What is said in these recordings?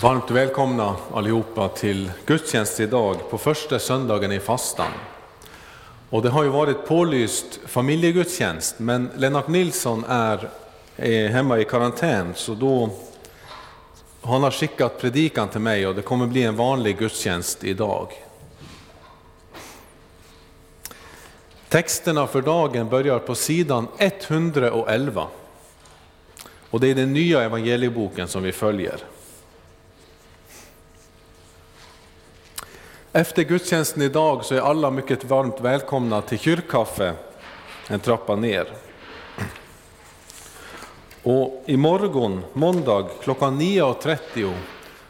Varmt välkomna allihopa till gudstjänst idag på första söndagen i fastan. Och det har ju varit pålyst familjegudstjänst, men Lennart Nilsson är, är hemma i karantän, så då han har skickat predikan till mig och det kommer bli en vanlig gudstjänst idag. Texterna för dagen börjar på sidan 111. Och det är den nya evangelieboken som vi följer. Efter gudstjänsten idag så är alla mycket varmt välkomna till kyrkkaffe en trappa ner. Och imorgon, måndag klockan 9.30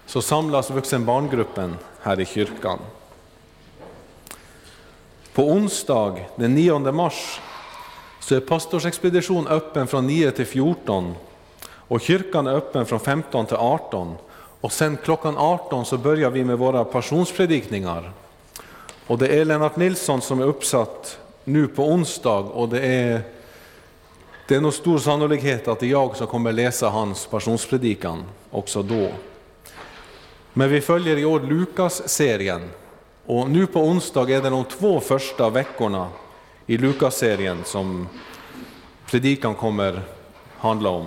så samlas vuxenbarngruppen här i kyrkan. På onsdag den 9 mars så är pastorsexpedition öppen från 9 till 14 och kyrkan är öppen från 15 till 18 och sen klockan 18 så börjar vi med våra passionspredikningar. Och det är Lennart Nilsson som är uppsatt nu på onsdag och det är, det är nog stor sannolikhet att det är jag som kommer läsa hans passionspredikan också då. Men vi följer i år Lukas-serien och nu på onsdag är det de två första veckorna i Lukas-serien som predikan kommer handla om.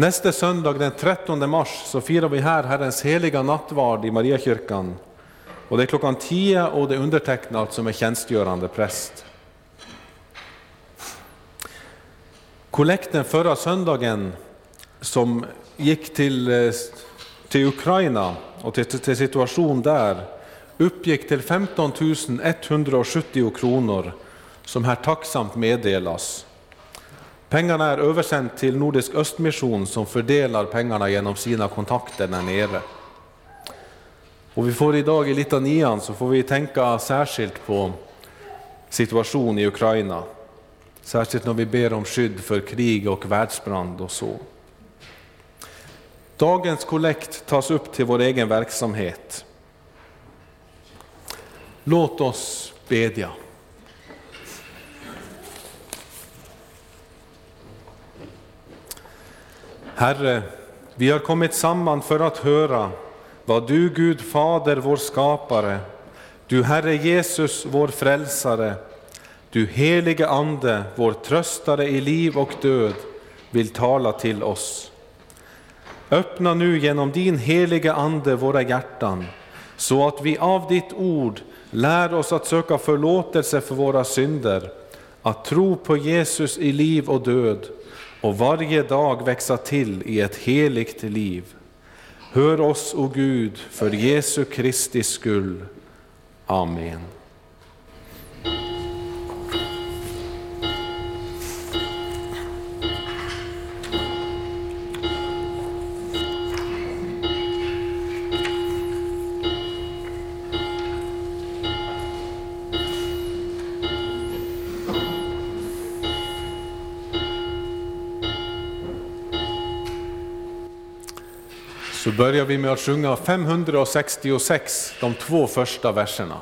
Nästa söndag den 13 mars så firar vi här Herrens heliga nattvard i Mariakyrkan. Och det är klockan 10 och det är undertecknat alltså som är tjänstgörande präst. Kollekten förra söndagen som gick till, eh, till Ukraina och till, till situation där uppgick till 15 170 kronor som här tacksamt meddelas. Pengarna är översänt till Nordisk Östmission som fördelar pengarna genom sina kontakter där nere. Och vi får idag i litanian så får vi tänka särskilt på situationen i Ukraina. Särskilt när vi ber om skydd för krig och världsbrand och så. Dagens kollekt tas upp till vår egen verksamhet. Låt oss bedja. Herre, vi har kommit samman för att höra vad du, Gud Fader, vår skapare, du Herre Jesus, vår frälsare, du helige Ande, vår tröstare i liv och död, vill tala till oss. Öppna nu genom din helige Ande våra hjärtan, så att vi av ditt ord lär oss att söka förlåtelse för våra synder, att tro på Jesus i liv och död och varje dag växa till i ett heligt liv. Hör oss, o Gud, för Jesu Kristi skull. Amen. Så börjar vi med att sjunga 566, de två första verserna.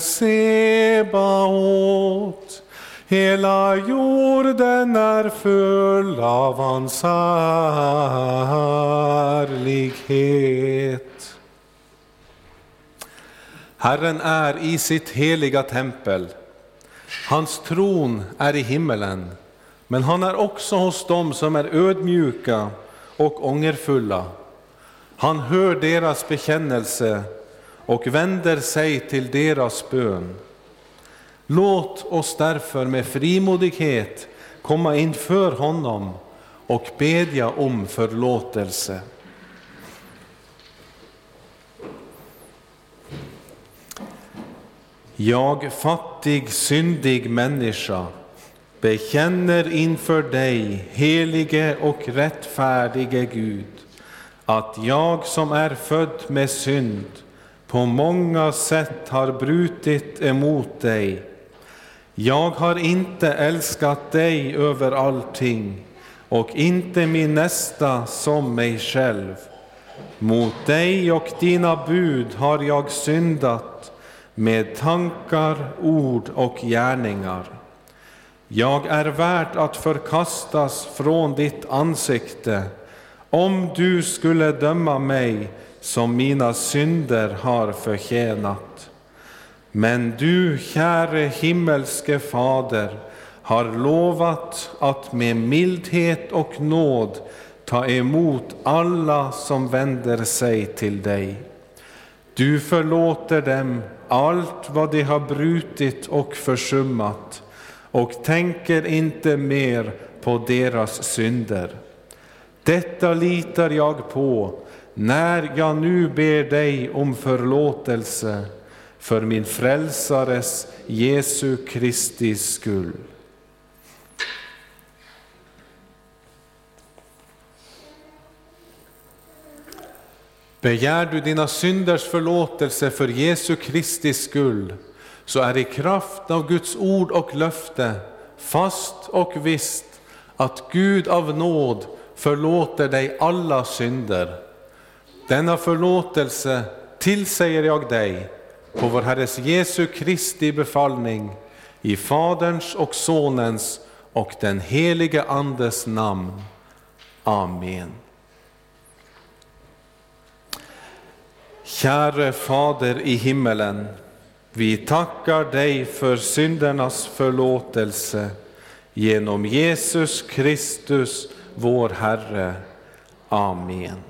Herren Sebaot. Hela jorden är full av hans härlighet. Herren är i sitt heliga tempel. Hans tron är i himmelen, men han är också hos dem som är ödmjuka och ångerfulla. Han hör deras bekännelse och vänder sig till deras bön. Låt oss därför med frimodighet komma inför honom och bedja om förlåtelse. Jag, fattig, syndig människa, bekänner inför dig, helige och rättfärdige Gud, att jag som är född med synd på många sätt har brutit emot dig. Jag har inte älskat dig över allting och inte min nästa som mig själv. Mot dig och dina bud har jag syndat med tankar, ord och gärningar. Jag är värd att förkastas från ditt ansikte om du skulle döma mig som mina synder har förtjänat. Men du, käre himmelske Fader, har lovat att med mildhet och nåd ta emot alla som vänder sig till dig. Du förlåter dem allt vad de har brutit och försummat och tänker inte mer på deras synder. Detta litar jag på när jag nu ber dig om förlåtelse för min frälsares Jesu Kristi skull. Begär du dina synders förlåtelse för Jesu Kristi skull, så är i kraft av Guds ord och löfte fast och visst att Gud av nåd förlåter dig alla synder. Denna förlåtelse tillsäger jag dig på vår Herres Jesu Kristi befallning i Faderns och Sonens och den helige Andes namn. Amen. Käre Fader i himmelen, vi tackar dig för syndernas förlåtelse genom Jesus Kristus, vår Herre. Amen.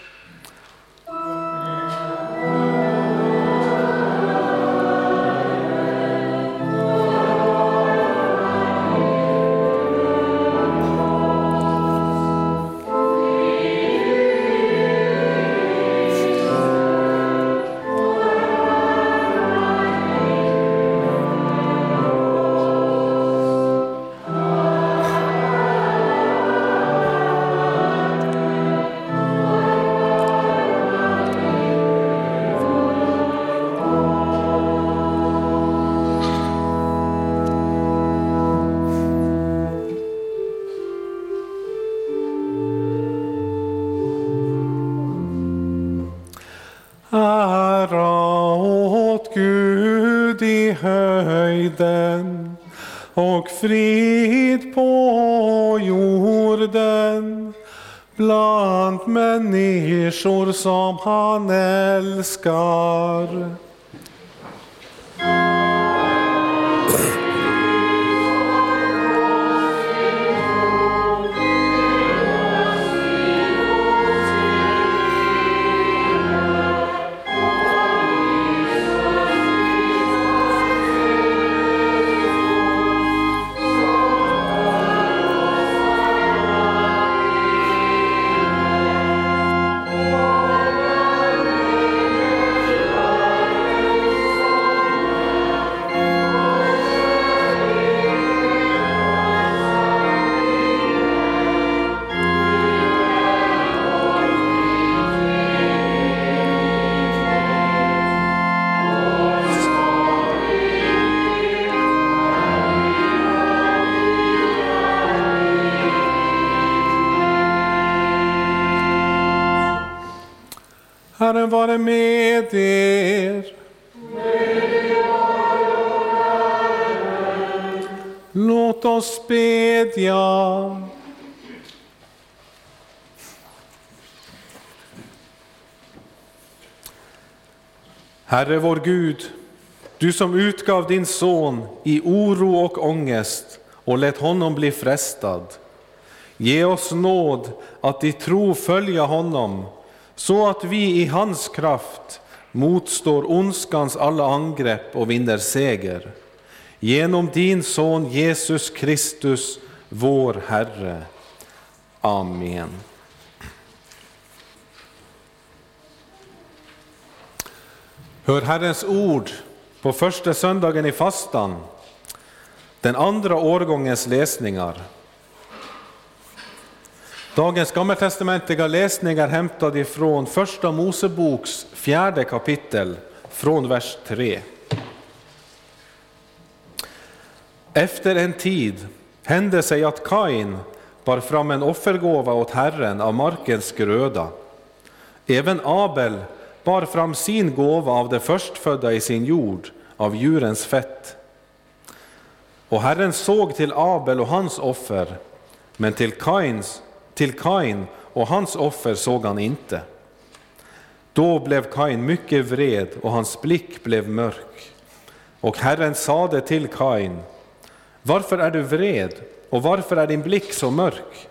Frid på jorden bland människor som han älskar. Låt oss bedja. Herre vår Gud, du som utgav din son i oro och ångest och lät honom bli frestad. Ge oss nåd att i tro följa honom så att vi i hans kraft motstår ondskans alla angrepp och vinner seger. Genom din son Jesus Kristus, vår Herre. Amen. Hör Herrens ord på första söndagen i fastan, den andra årgångens läsningar. Dagens gammaltestamentliga läsning är hämtad ifrån Första Moseboks fjärde kapitel, från vers 3. Efter en tid hände sig att Kain bar fram en offergåva åt Herren av markens gröda. Även Abel bar fram sin gåva av det förstfödda i sin jord, av djurens fett. Och Herren såg till Abel och hans offer, men till, Kains, till Kain och hans offer såg han inte. Då blev Kain mycket vred och hans blick blev mörk. Och Herren sade till Kain, varför är du vred och varför är din blick så mörk?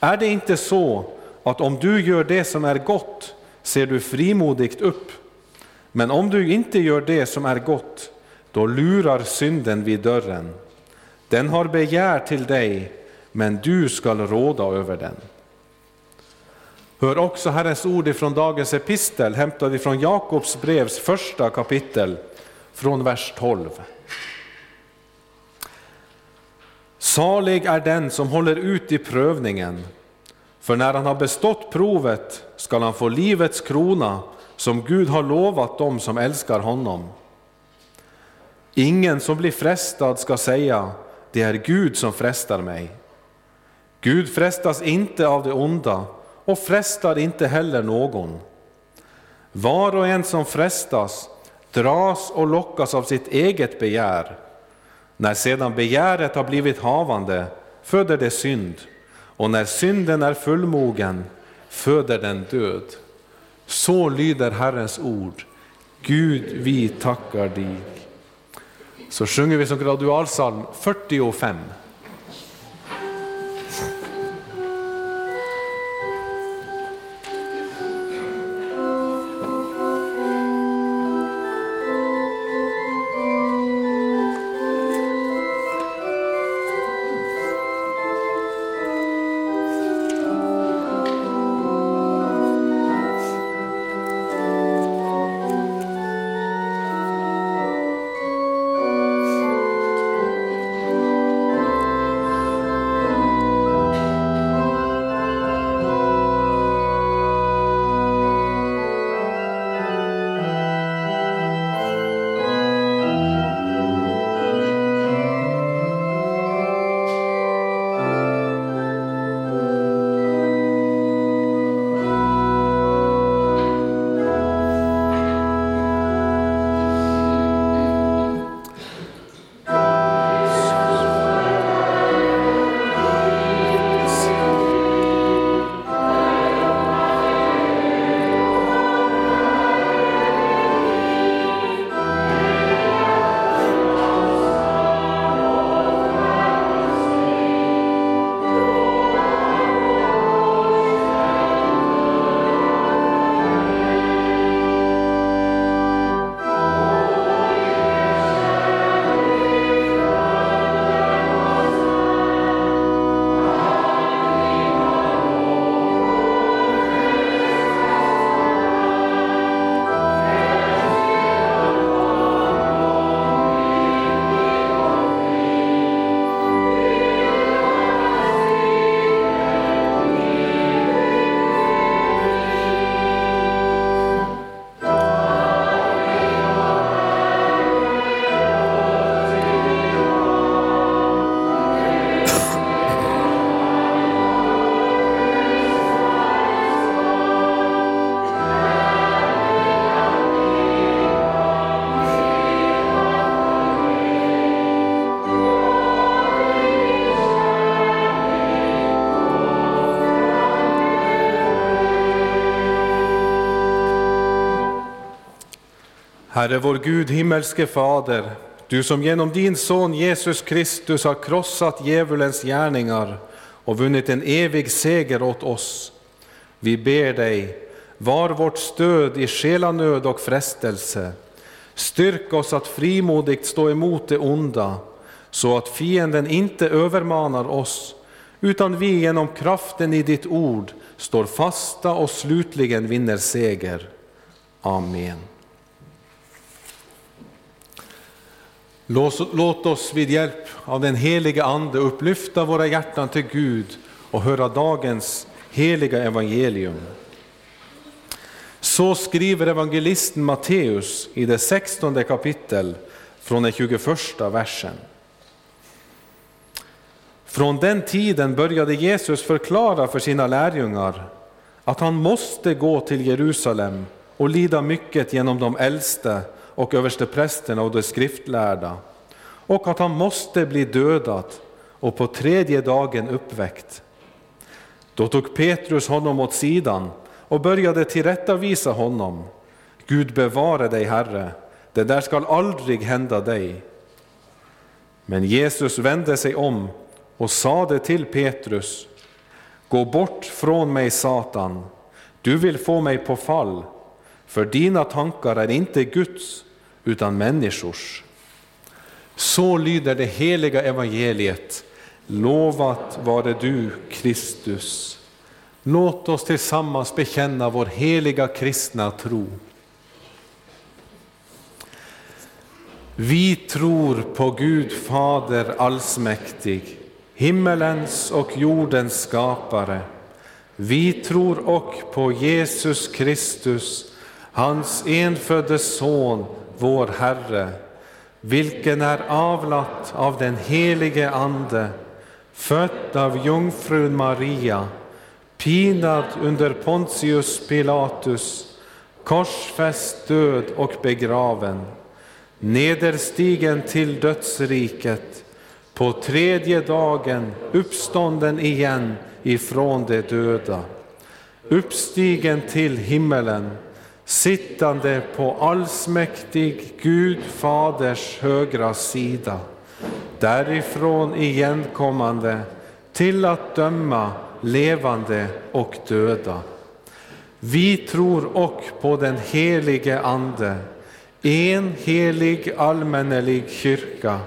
Är det inte så att om du gör det som är gott ser du frimodigt upp. Men om du inte gör det som är gott, då lurar synden vid dörren. Den har begär till dig, men du skall råda över den. Hör också Herrens ord ifrån dagens epistel, hämtad ifrån Jakobs brevs första kapitel, från vers 12. Salig är den som håller ut i prövningen, för när han har bestått provet skall han få livets krona som Gud har lovat dem som älskar honom. Ingen som blir frestad ska säga, det är Gud som frestar mig. Gud frestas inte av det onda och frestar inte heller någon. Var och en som frestas dras och lockas av sitt eget begär. När sedan begäret har blivit havande föder det synd, och när synden är fullmogen föder den död. Så lyder Herrens ord. Gud, vi tackar dig. Så sjunger vi som gradualsalm 45. Herre vår Gud, himmelske Fader, du som genom din son Jesus Kristus har krossat djävulens gärningar och vunnit en evig seger åt oss. Vi ber dig, var vårt stöd i själanöd och frestelse. Styrk oss att frimodigt stå emot det onda, så att fienden inte övermanar oss, utan vi genom kraften i ditt ord står fasta och slutligen vinner seger. Amen. Låt oss vid hjälp av den helige Ande upplyfta våra hjärtan till Gud och höra dagens heliga evangelium. Så skriver evangelisten Matteus i det sextonde kapitel från den 21 versen. Från den tiden började Jesus förklara för sina lärjungar att han måste gå till Jerusalem och lida mycket genom de äldste och översteprästerna och de skriftlärda och att han måste bli dödad och på tredje dagen uppväckt. Då tog Petrus honom åt sidan och började tillrättavisa honom. Gud bevare dig, Herre, det där skall aldrig hända dig. Men Jesus vände sig om och sade till Petrus, Gå bort från mig, Satan, du vill få mig på fall, för dina tankar är inte Guds utan människors. Så lyder det heliga evangeliet. Lovat vare du, Kristus. Låt oss tillsammans bekänna vår heliga kristna tro. Vi tror på Gud Fader allsmäktig, himmelens och jordens skapare. Vi tror och på Jesus Kristus, hans enfödde Son, vår Herre, vilken är avlat av den helige Ande, född av jungfrun Maria, pinad under Pontius Pilatus, korsfäst, död och begraven, nederstigen till dödsriket, på tredje dagen uppstånden igen ifrån de döda, uppstigen till himmelen, sittande på allsmäktig Gud Faders högra sida, därifrån igenkommande till att döma levande och döda. Vi tror och på den helige Ande, en helig allmännelig kyrka,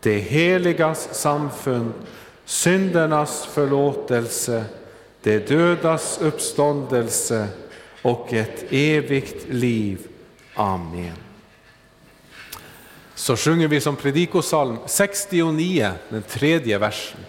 det heligas samfund, syndernas förlåtelse, det dödas uppståndelse och ett evigt liv. Amen. Så sjunger vi som predikosalm 69, den tredje versen.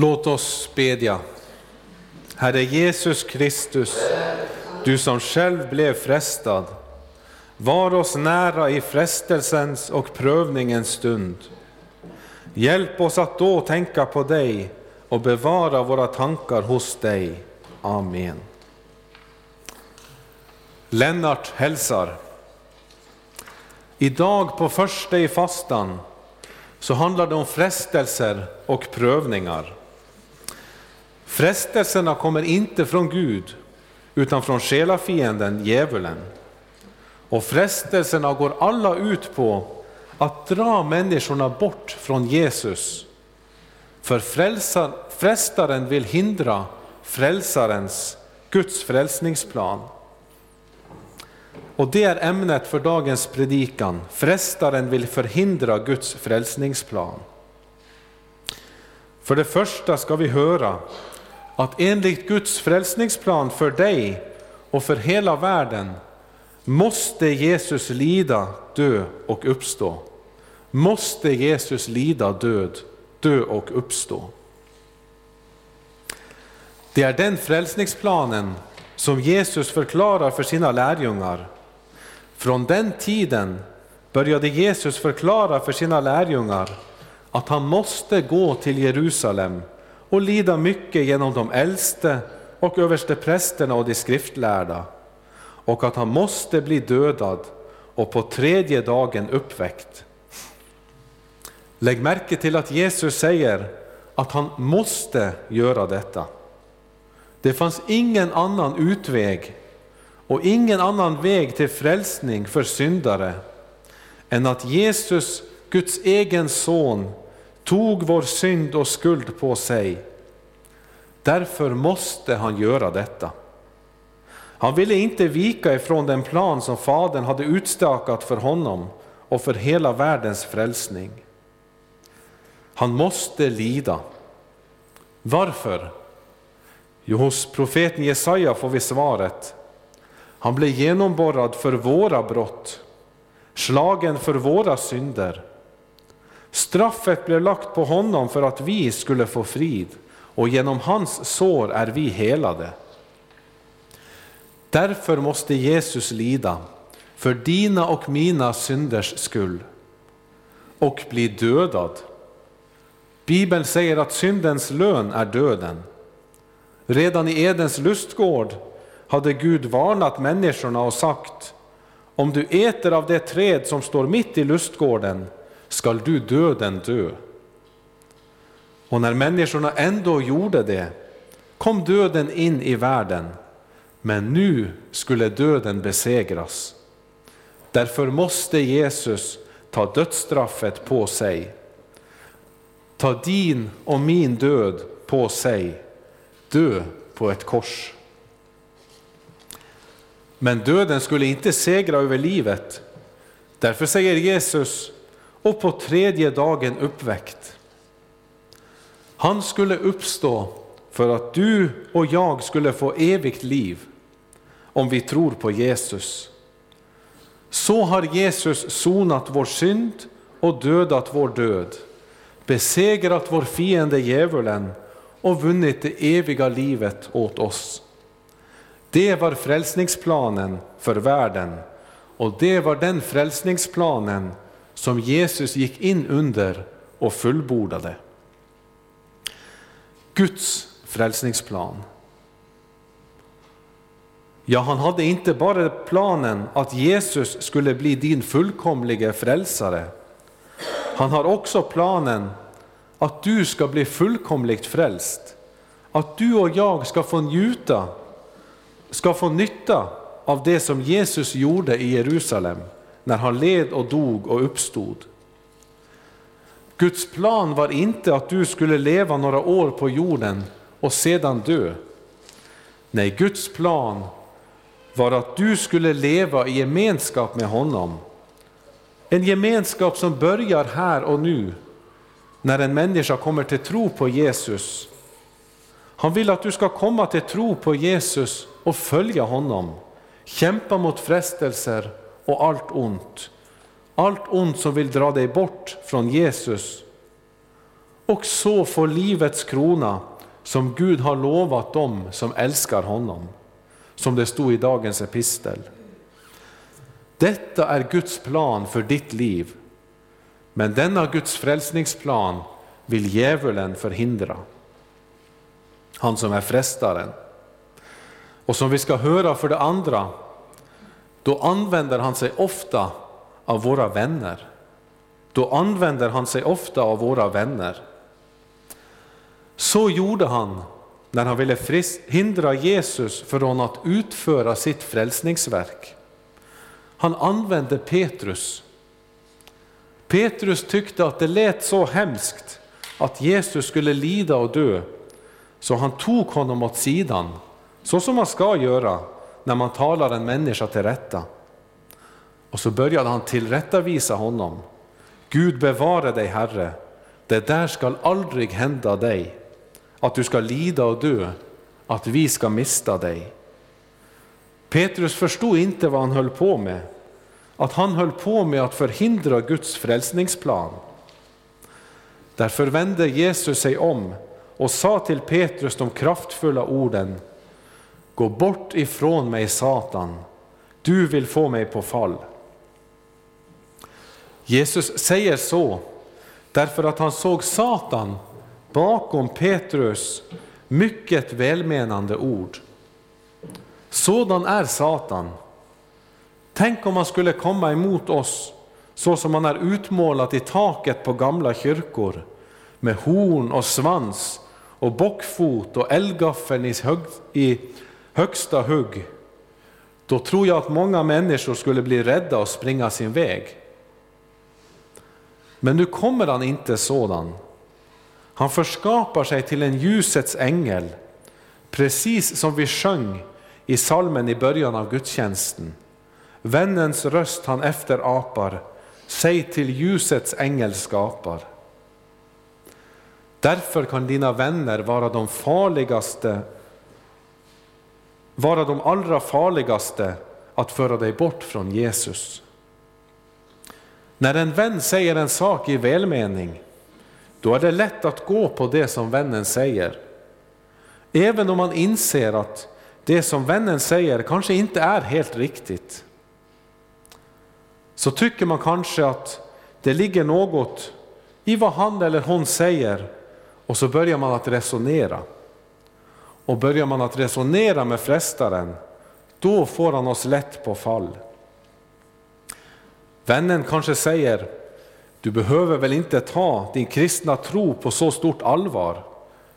Låt oss bedja. Herre Jesus Kristus, du som själv blev frestad, var oss nära i frestelsens och prövningens stund. Hjälp oss att då tänka på dig och bevara våra tankar hos dig. Amen. Lennart hälsar. Idag på första i fastan så handlar det om frestelser och prövningar. Frestelserna kommer inte från Gud utan från själafienden djävulen. Och frestelserna går alla ut på att dra människorna bort från Jesus. För frälsar, frestaren vill hindra frälsarens, Guds frälsningsplan. Och det är ämnet för dagens predikan. Frestaren vill förhindra Guds frälsningsplan. För det första ska vi höra att enligt Guds frälsningsplan för dig och för hela världen måste Jesus lida, dö och uppstå. Måste Jesus lida död, dö och uppstå. Det är den frälsningsplanen som Jesus förklarar för sina lärjungar. Från den tiden började Jesus förklara för sina lärjungar att han måste gå till Jerusalem och lida mycket genom de äldste och överste prästerna och de skriftlärda och att han måste bli dödad och på tredje dagen uppväckt. Lägg märke till att Jesus säger att han måste göra detta. Det fanns ingen annan utväg och ingen annan väg till frälsning för syndare än att Jesus, Guds egen son, tog vår synd och skuld på sig. Därför måste han göra detta. Han ville inte vika ifrån den plan som Fadern hade utstakat för honom och för hela världens frälsning. Han måste lida. Varför? Jo, hos profeten Jesaja får vi svaret. Han blev genomborrad för våra brott, slagen för våra synder. Straffet blev lagt på honom för att vi skulle få frid och genom hans sår är vi helade. Därför måste Jesus lida för dina och mina synders skull och bli dödad. Bibeln säger att syndens lön är döden. Redan i Edens lustgård hade Gud varnat människorna och sagt om du äter av det träd som står mitt i lustgården skall du döden dö. Och när människorna ändå gjorde det kom döden in i världen, men nu skulle döden besegras. Därför måste Jesus ta dödsstraffet på sig. Ta din och min död på sig, dö på ett kors. Men döden skulle inte segra över livet. Därför säger Jesus, och på tredje dagen uppväckt. Han skulle uppstå för att du och jag skulle få evigt liv om vi tror på Jesus. Så har Jesus sonat vår synd och dödat vår död, besegrat vår fiende djävulen och vunnit det eviga livet åt oss. Det var frälsningsplanen för världen och det var den frälsningsplanen som Jesus gick in under och fullbordade. Guds frälsningsplan. Ja, han hade inte bara planen att Jesus skulle bli din fullkomlige frälsare. Han har också planen att du ska bli fullkomligt frälst. Att du och jag ska få njuta, ska få nytta av det som Jesus gjorde i Jerusalem när han led och dog och uppstod. Guds plan var inte att du skulle leva några år på jorden och sedan dö. Nej, Guds plan var att du skulle leva i gemenskap med honom. En gemenskap som börjar här och nu, när en människa kommer till tro på Jesus. Han vill att du ska komma till tro på Jesus och följa honom, kämpa mot frestelser och allt ont. Allt ont som vill dra dig bort från Jesus. och så få livets krona som Gud har lovat dem som älskar honom, som det stod i dagens epistel. Detta är Guds plan för ditt liv, men denna Guds frälsningsplan vill djävulen förhindra. Han som är frestaren. Och som vi ska höra för det andra, då använder han sig ofta av våra vänner. Då använder han sig ofta av våra vänner. Så gjorde han när han ville hindra Jesus från att utföra sitt frälsningsverk. Han använde Petrus. Petrus tyckte att det lät så hemskt att Jesus skulle lida och dö, så han tog honom åt sidan, så som man ska göra när man talar en människa till rätta. Och så började han tillrättavisa honom. Gud bevare dig, Herre, det där skall aldrig hända dig, att du ska lida och dö, att vi ska mista dig. Petrus förstod inte vad han höll på med, att han höll på med att förhindra Guds frälsningsplan. Därför vände Jesus sig om och sa till Petrus de kraftfulla orden Gå bort ifrån mig Satan, du vill få mig på fall. Jesus säger så därför att han såg Satan bakom Petrus mycket välmenande ord. Sådan är Satan. Tänk om han skulle komma emot oss så som han är utmålat i taket på gamla kyrkor med horn och svans och bockfot och eldgaffeln i, hög, i högsta hugg. Då tror jag att många människor skulle bli rädda och springa sin väg. Men nu kommer han inte sådan. Han förskapar sig till en ljusets ängel, precis som vi sjöng i salmen i början av gudstjänsten. Vännens röst han efterapar, säg till ljusets ängel skapar. Därför kan dina vänner vara de farligaste, vara de allra farligaste att föra dig bort från Jesus. När en vän säger en sak i välmening, då är det lätt att gå på det som vännen säger. Även om man inser att det som vännen säger kanske inte är helt riktigt. Så tycker man kanske att det ligger något i vad han eller hon säger och så börjar man att resonera. Och börjar man att resonera med frestaren, då får han oss lätt på fall. Vännen kanske säger, du behöver väl inte ta din kristna tro på så stort allvar.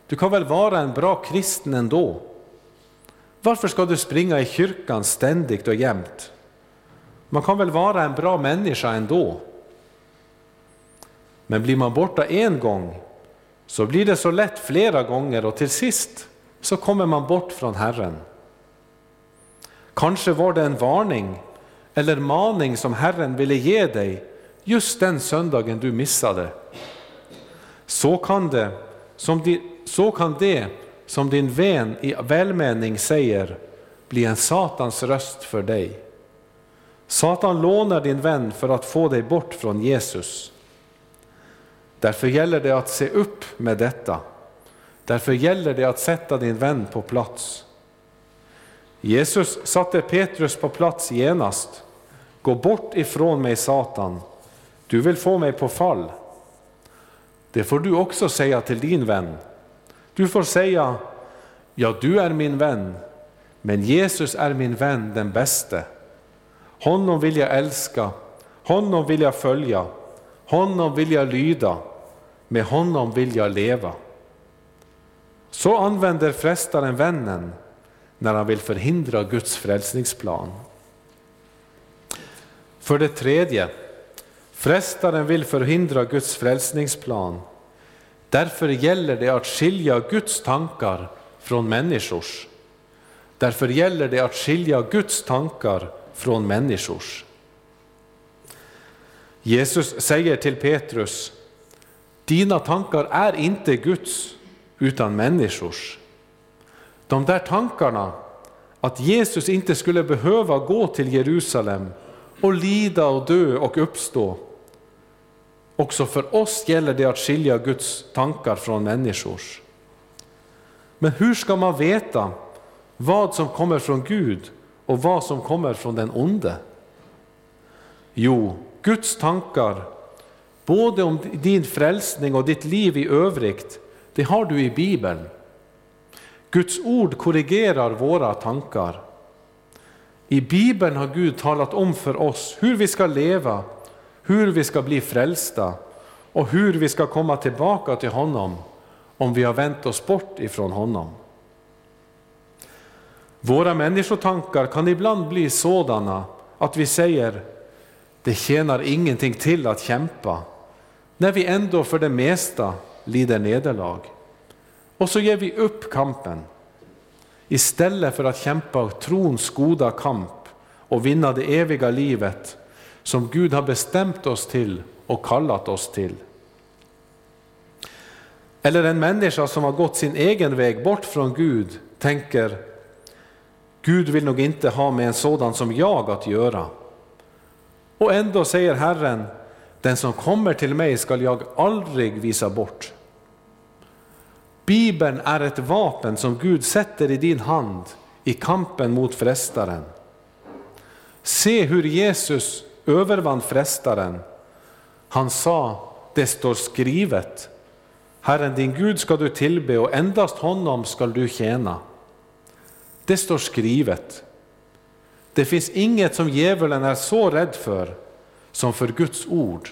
Du kan väl vara en bra kristen ändå. Varför ska du springa i kyrkan ständigt och jämt? Man kan väl vara en bra människa ändå. Men blir man borta en gång så blir det så lätt flera gånger och till sist så kommer man bort från Herren. Kanske var det en varning eller maning som Herren ville ge dig just den söndagen du missade. Så kan det som, di, så kan det, som din vän i välmening säger bli en Satans röst för dig. Satan lånar din vän för att få dig bort från Jesus. Därför gäller det att se upp med detta. Därför gäller det att sätta din vän på plats. Jesus satte Petrus på plats genast. Gå bort ifrån mig Satan, du vill få mig på fall. Det får du också säga till din vän. Du får säga, ja du är min vän, men Jesus är min vän den bäste. Honom vill jag älska, honom vill jag följa, honom vill jag lyda, med honom vill jag leva. Så använder frestaren vännen när han vill förhindra Guds frälsningsplan. För det tredje, frestaren vill förhindra Guds frälsningsplan. Därför gäller det att skilja Guds tankar från människors. Därför gäller det att skilja Guds tankar från människors. Jesus säger till Petrus, dina tankar är inte Guds utan människors. De där tankarna, att Jesus inte skulle behöva gå till Jerusalem och lida och dö och uppstå. Också för oss gäller det att skilja Guds tankar från människors. Men hur ska man veta vad som kommer från Gud och vad som kommer från den onde? Jo, Guds tankar, både om din frälsning och ditt liv i övrigt, det har du i Bibeln. Guds ord korrigerar våra tankar. I Bibeln har Gud talat om för oss hur vi ska leva, hur vi ska bli frälsta och hur vi ska komma tillbaka till honom om vi har vänt oss bort ifrån honom. Våra människotankar kan ibland bli sådana att vi säger det tjänar ingenting till att kämpa, när vi ändå för det mesta lider nederlag. Och så ger vi upp kampen istället för att kämpa trons goda kamp och vinna det eviga livet som Gud har bestämt oss till och kallat oss till. Eller en människa som har gått sin egen väg bort från Gud tänker Gud vill nog inte ha med en sådan som jag att göra. Och ändå säger Herren, den som kommer till mig skall jag aldrig visa bort. Bibeln är ett vapen som Gud sätter i din hand i kampen mot frestaren. Se hur Jesus övervann frestaren. Han sa, det står skrivet, Herren din Gud ska du tillbe och endast honom skall du tjäna. Det står skrivet. Det finns inget som djävulen är så rädd för som för Guds ord.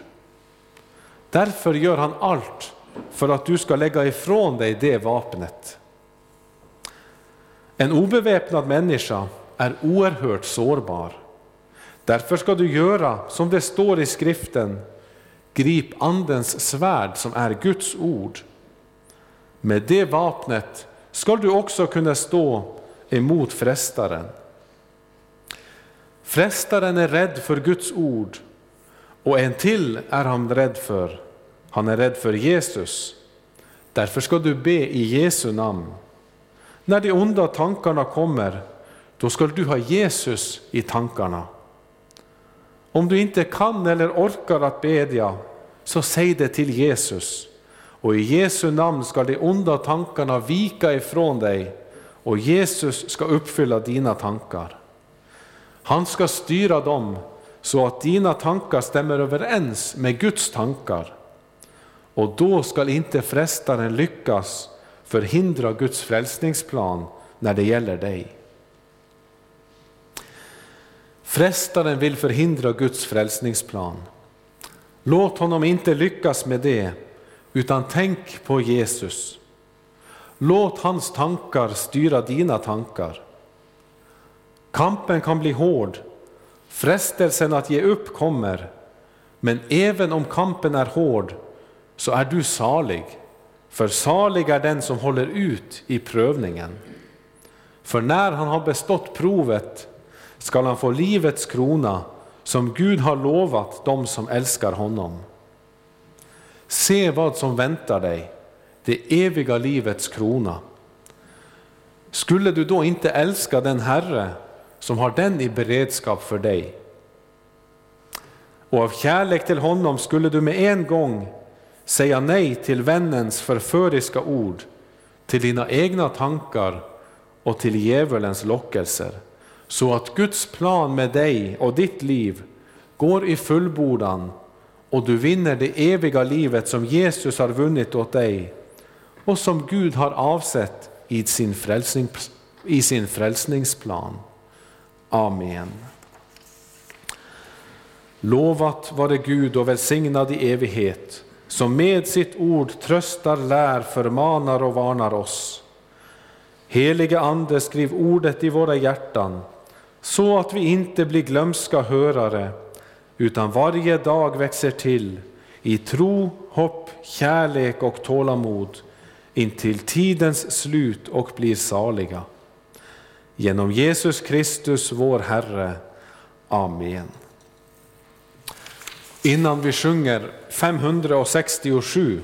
Därför gör han allt för att du ska lägga ifrån dig det vapnet. En obeväpnad människa är oerhört sårbar. Därför ska du göra som det står i skriften, grip andens svärd som är Guds ord. Med det vapnet ska du också kunna stå emot frestaren. Frestaren är rädd för Guds ord och en till är han rädd för. Han är rädd för Jesus. Därför ska du be i Jesu namn. När de onda tankarna kommer, då ska du ha Jesus i tankarna. Om du inte kan eller orkar att bedja, så säg det till Jesus. Och i Jesu namn ska de onda tankarna vika ifrån dig och Jesus ska uppfylla dina tankar. Han ska styra dem så att dina tankar stämmer överens med Guds tankar. Och då skall inte frestaren lyckas förhindra Guds frälsningsplan när det gäller dig. Frestaren vill förhindra Guds frälsningsplan. Låt honom inte lyckas med det, utan tänk på Jesus. Låt hans tankar styra dina tankar. Kampen kan bli hård, frestelsen att ge upp kommer, men även om kampen är hård så är du salig, för salig är den som håller ut i prövningen. För när han har bestått provet skall han få livets krona som Gud har lovat dem som älskar honom. Se vad som väntar dig, det eviga livets krona. Skulle du då inte älska den Herre som har den i beredskap för dig? Och av kärlek till honom skulle du med en gång säga nej till vännens förföriska ord, till dina egna tankar och till djävulens lockelser, så att Guds plan med dig och ditt liv går i fullbordan och du vinner det eviga livet som Jesus har vunnit åt dig och som Gud har avsett i sin, frälsning, i sin frälsningsplan. Amen. Lovat vare Gud och välsignad i evighet som med sitt ord tröstar, lär, förmanar och varnar oss. Helige Ande, skriv ordet i våra hjärtan så att vi inte blir glömska hörare utan varje dag växer till i tro, hopp, kärlek och tålamod intill tidens slut och blir saliga. Genom Jesus Kristus, vår Herre. Amen. Innan vi sjunger 567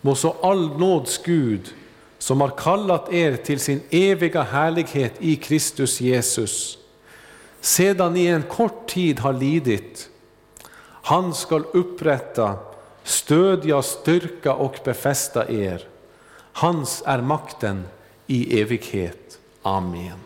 må så all nåds Gud som har kallat er till sin eviga härlighet i Kristus Jesus, sedan ni en kort tid har lidit, Han skall upprätta, stödja, styrka och befästa er. Hans är makten i evighet. Amen.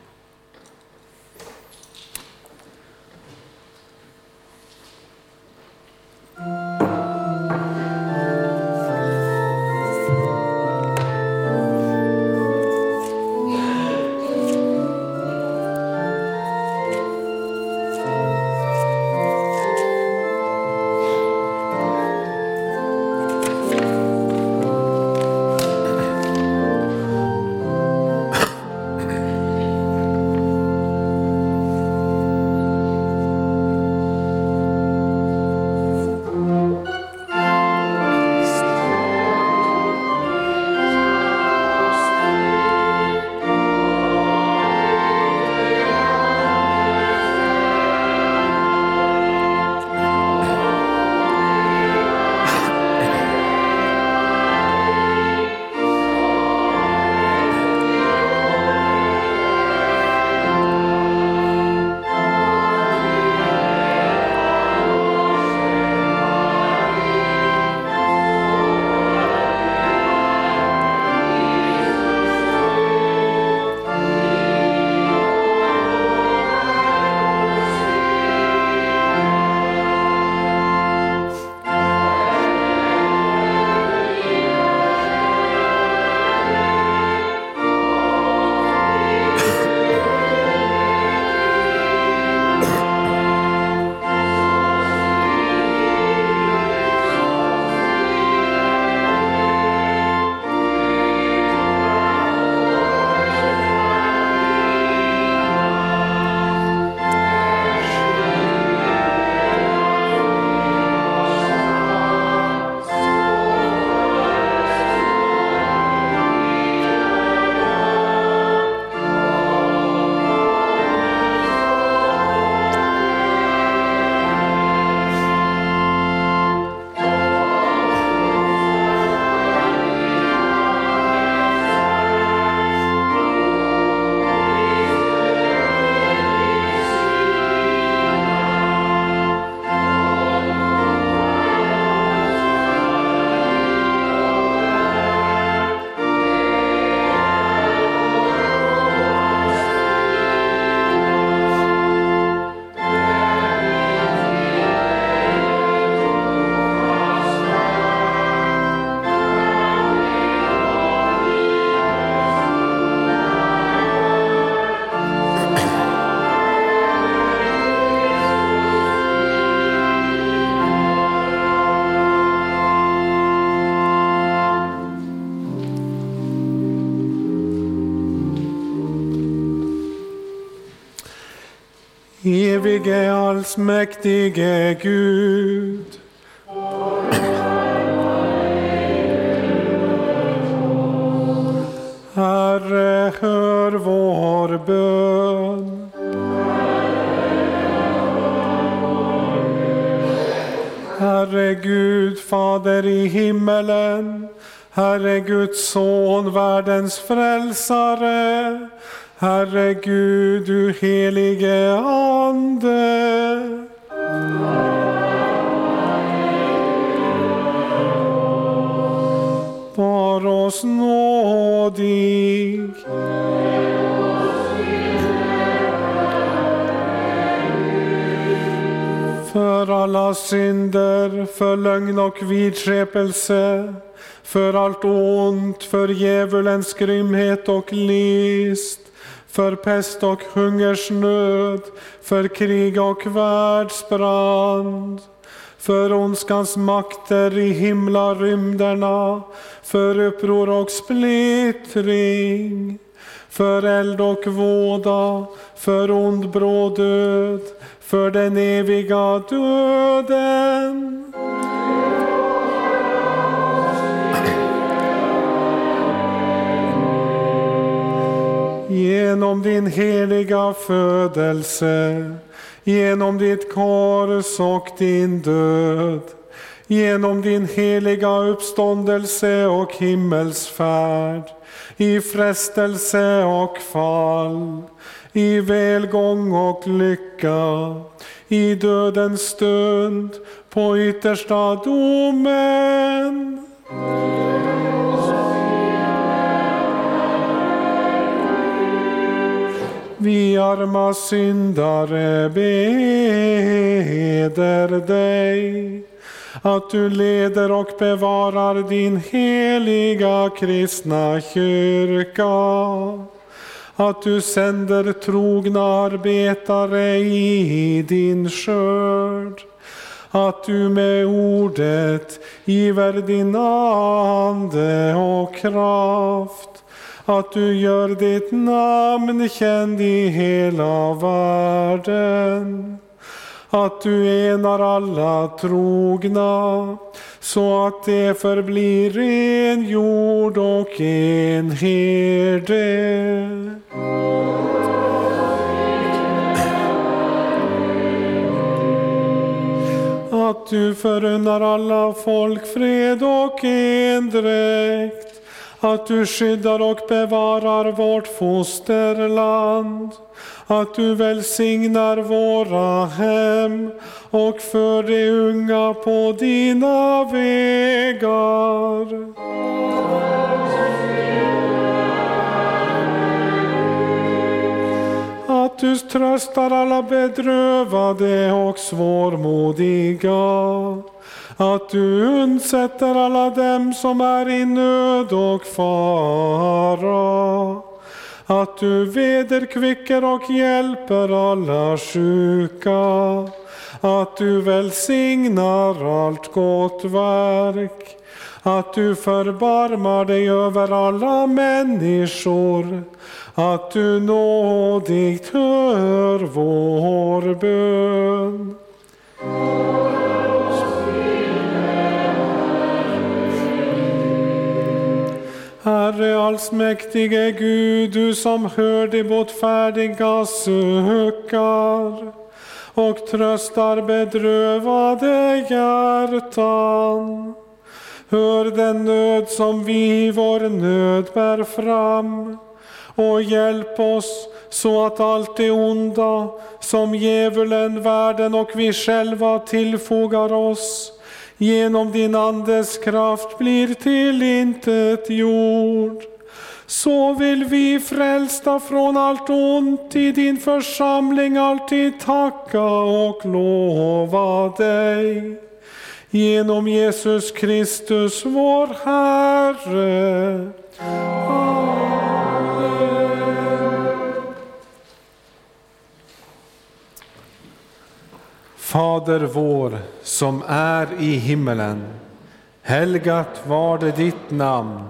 Evige allsmäktige Gud. Herre, hör vår bön. Herre Gud, Fader i himmelen, Herre Guds son, världens frälsare, Herre Gud, du helige Ande. Var oss nådig. För alla synder, för lögn och vidskepelse, för allt ont, för djävulens grymhet och list, för pest och hungersnöd, för krig och världsbrand, för ondskans makter i himlarymderna, för uppror och splittring, för eld och våda, för ond bråd död, för den eviga döden. Genom din heliga födelse, genom ditt kors och din död, genom din heliga uppståndelse och himmelsfärd, i frestelse och fall, i välgång och lycka, i dödens stund, på yttersta domen. Vi arma syndare beder dig att du leder och bevarar din heliga kristna kyrka. Att du sänder trogna arbetare i din skörd. Att du med ordet giver din ande och kraft att du gör ditt namn känd i hela världen. Att du enar alla trogna så att det förblir en jord och en herde. Att du förunnar alla folk fred och endräkt att du skyddar och bevarar vårt fosterland, att du välsignar våra hem och för de unga på dina vägar. Att du tröstar alla bedrövade och svårmodiga att du undsätter alla dem som är i nöd och fara. Att du vederkvicker och hjälper alla sjuka. Att du välsignar allt gott verk. Att du förbarmar dig över alla människor. Att du nådigt hör vår bön. Herre allsmäktige Gud, du som hör de botfärdiga suckar och tröstar bedrövade hjärtan. Hör den nöd som vi i vår nöd bär fram och hjälp oss så att allt det onda som djävulen, världen och vi själva tillfogar oss genom din Andes kraft blir till intet jord. Så vill vi frälsta från allt ont i din församling alltid tacka och lova dig. Genom Jesus Kristus vår Herre. Fader vår som är i himmelen. Helgat var det ditt namn.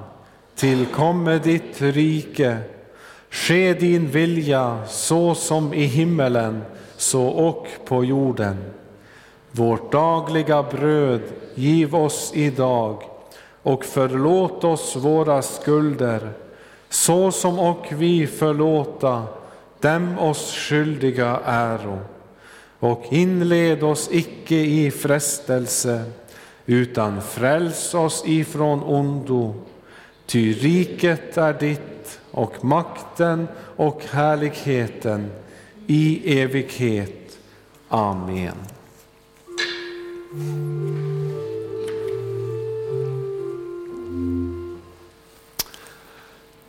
Tillkomme ditt rike. Ske din vilja så som i himmelen, så och på jorden. Vårt dagliga bröd giv oss idag och förlåt oss våra skulder så som och vi förlåta dem oss skyldiga äro och inled oss icke i frestelse, utan fräls oss ifrån ondo. Ty riket är ditt och makten och härligheten i evighet. Amen.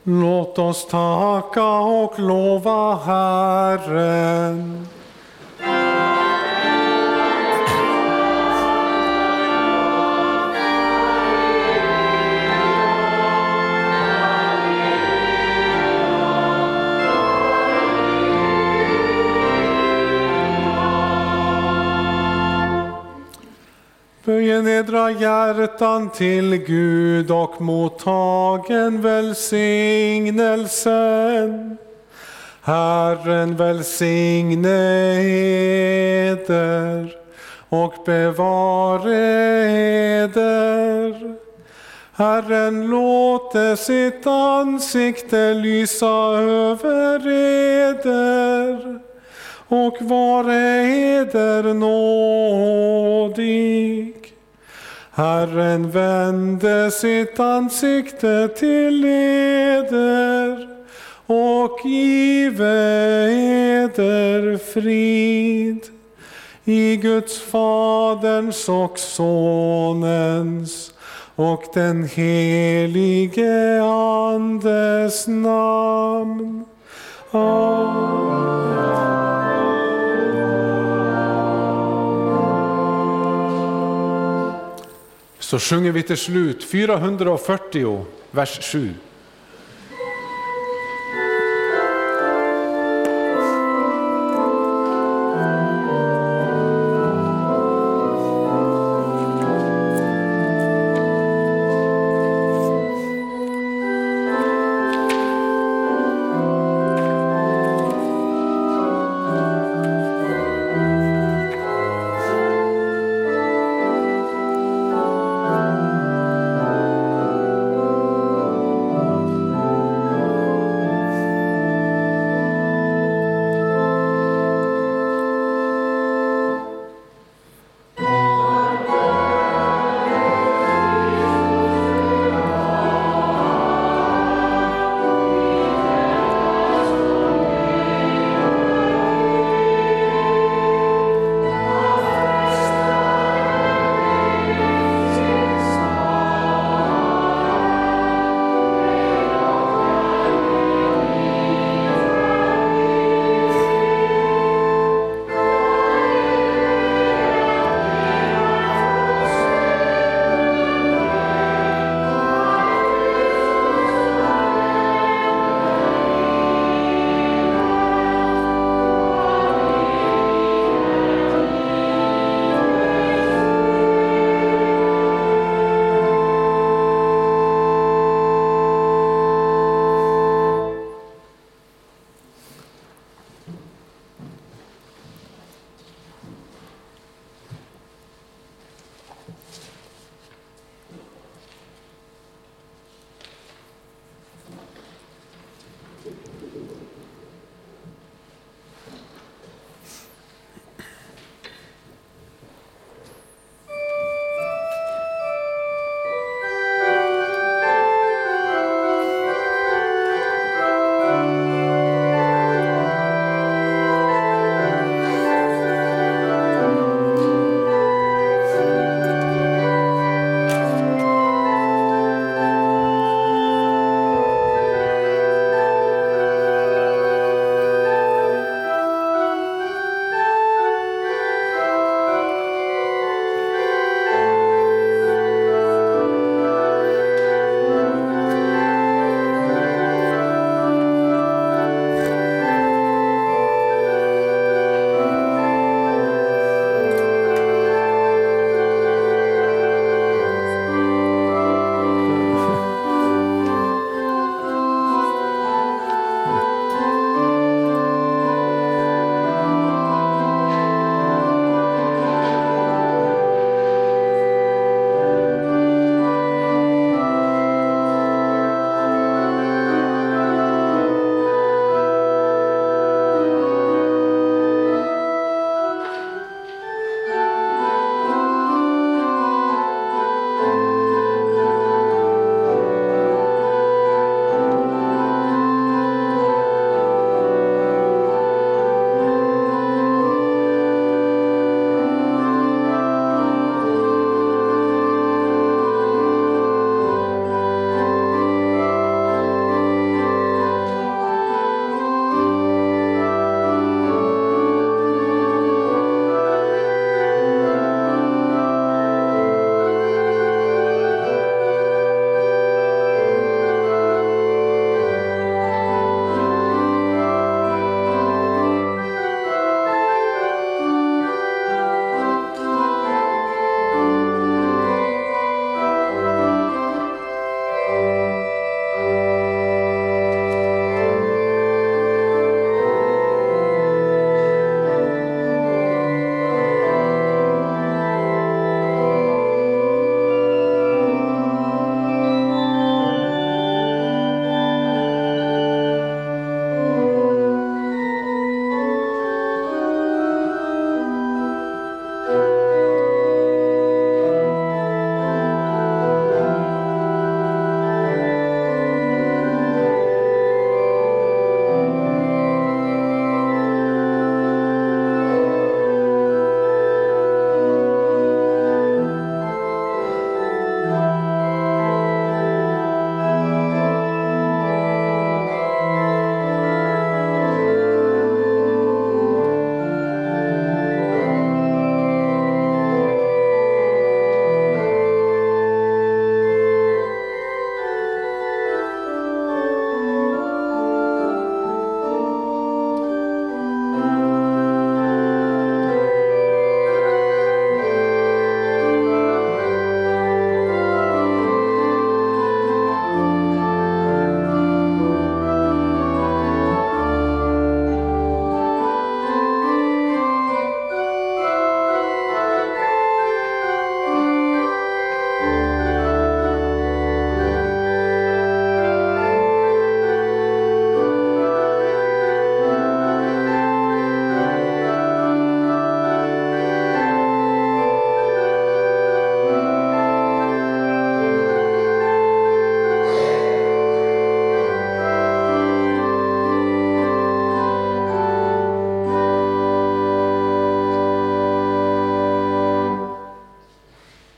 Låt oss tacka och lova Herren. Böjen edra hjärtan till Gud och mottagen välsignelsen. Herren välsigne eder och bevare eder. Herren låte sitt ansikte lysa över eder och vare eder nådig. Herren vände sitt ansikte till eder och give eder frid i Guds Faderns och Sonens och den helige Andes namn. Amen. Så sjunger vi till slut 440, vers 7.